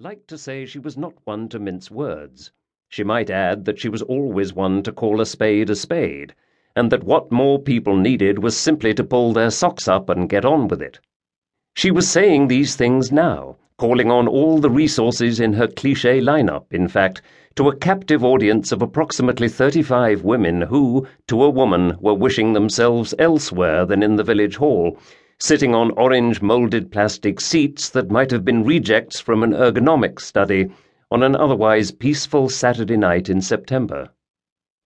liked to say she was not one to mince words. She might add that she was always one to call a spade a spade, and that what more people needed was simply to pull their socks up and get on with it. She was saying these things now, calling on all the resources in her cliche lineup, in fact, to a captive audience of approximately 35 women who, to a woman, were wishing themselves elsewhere than in the village hall sitting on orange moulded plastic seats that might have been rejects from an ergonomics study on an otherwise peaceful Saturday night in September.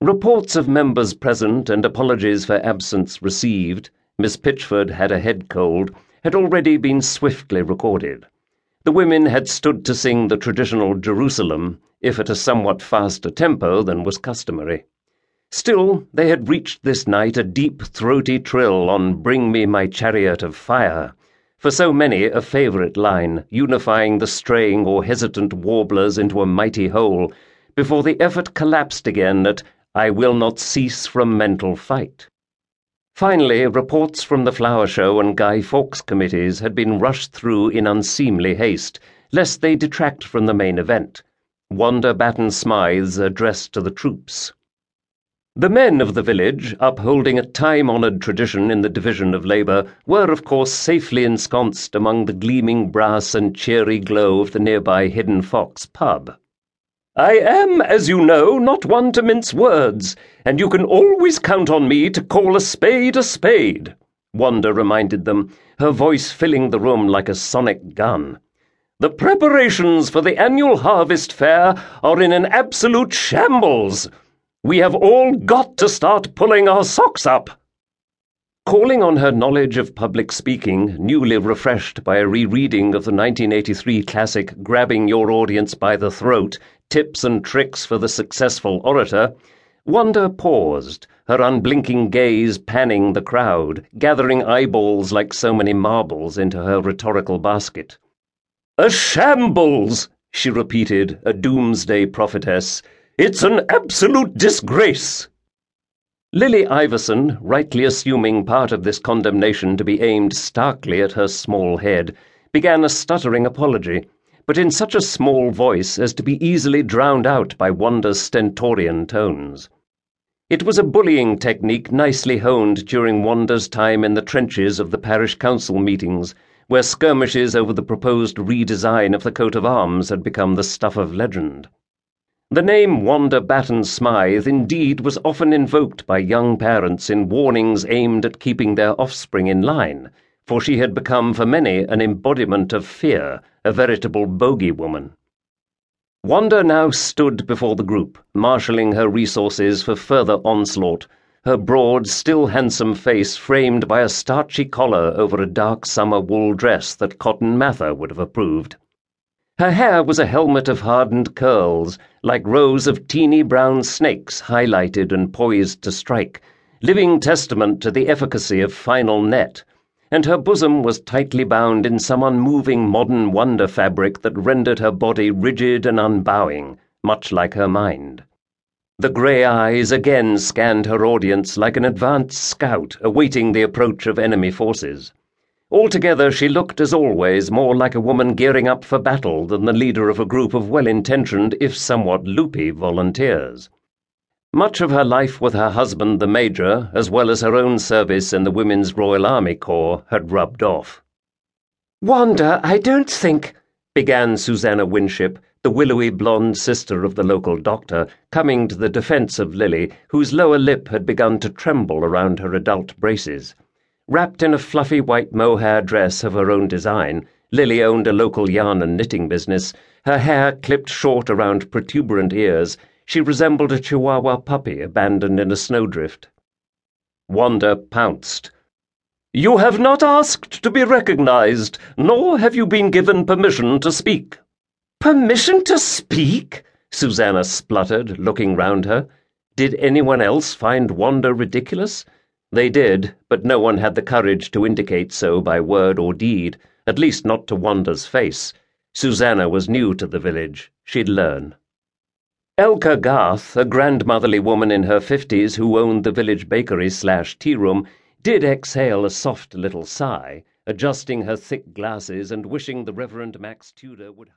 Reports of members present and apologies for absence received, Miss Pitchford had a head cold, had already been swiftly recorded. The women had stood to sing the traditional Jerusalem, if at a somewhat faster tempo than was customary. Still, they had reached this night a deep, throaty trill on Bring Me My Chariot of Fire, for so many a favourite line, unifying the straying or hesitant warblers into a mighty whole, before the effort collapsed again at I Will Not Cease from Mental Fight. Finally, reports from the Flower Show and Guy Fawkes committees had been rushed through in unseemly haste, lest they detract from the main event. Wanda Batten Smythe's address to the troops. The men of the village, upholding a time honoured tradition in the division of labour, were of course safely ensconced among the gleaming brass and cheery glow of the nearby Hidden Fox pub. I am, as you know, not one to mince words, and you can always count on me to call a spade a spade, Wanda reminded them, her voice filling the room like a sonic gun. The preparations for the annual Harvest Fayre are in an absolute shambles. We have all got to start pulling our socks up. Calling on her knowledge of public speaking, newly refreshed by a rereading of the 1983 classic Grabbing Your Audience by the Throat Tips and Tricks for the Successful Orator, Wanda paused, her unblinking gaze panning the crowd, gathering eyeballs like so many marbles into her rhetorical basket. A shambles, she repeated, a doomsday prophetess. It's an absolute disgrace. Lily Iverson, rightly assuming part of this condemnation to be aimed starkly at her small head, began a stuttering apology, but in such a small voice as to be easily drowned out by Wanda's stentorian tones. It was a bullying technique nicely honed during Wanda's time in the trenches of the parish council meetings, where skirmishes over the proposed redesign of the coat of arms had become the stuff of legend. The name Wanda Batten Smythe indeed was often invoked by young parents in warnings aimed at keeping their offspring in line, for she had become for many an embodiment of fear, a veritable bogey woman. Wanda now stood before the group, marshalling her resources for further onslaught, her broad, still handsome face framed by a starchy collar over a dark summer wool dress that Cotton Mather would have approved. Her hair was a helmet of hardened curls, like rows of teeny brown snakes highlighted and poised to strike, living testament to the efficacy of final net, and her bosom was tightly bound in some unmoving modern wonder fabric that rendered her body rigid and unbowing, much like her mind. The grey eyes again scanned her audience like an advanced scout awaiting the approach of enemy forces. Altogether, she looked, as always, more like a woman gearing up for battle than the leader of a group of well intentioned, if somewhat loopy, volunteers. Much of her life with her husband, the Major, as well as her own service in the Women's Royal Army Corps, had rubbed off. Wanda, I don't think, began Susanna Winship, the willowy blonde sister of the local doctor, coming to the defence of Lily, whose lower lip had begun to tremble around her adult braces. Wrapped in a fluffy white mohair dress of her own design, Lily owned a local yarn and knitting business. Her hair clipped short around protuberant ears, she resembled a Chihuahua puppy abandoned in a snowdrift. Wanda pounced. You have not asked to be recognized, nor have you been given permission to speak. Permission to speak? Susanna spluttered, looking round her. Did anyone else find Wanda ridiculous? They did, but no one had the courage to indicate so by word or deed, at least not to Wanda's face. Susanna was new to the village. She'd learn. Elka Garth, a grandmotherly woman in her fifties who owned the village bakery slash tea room, did exhale a soft little sigh, adjusting her thick glasses and wishing the Reverend Max Tudor would.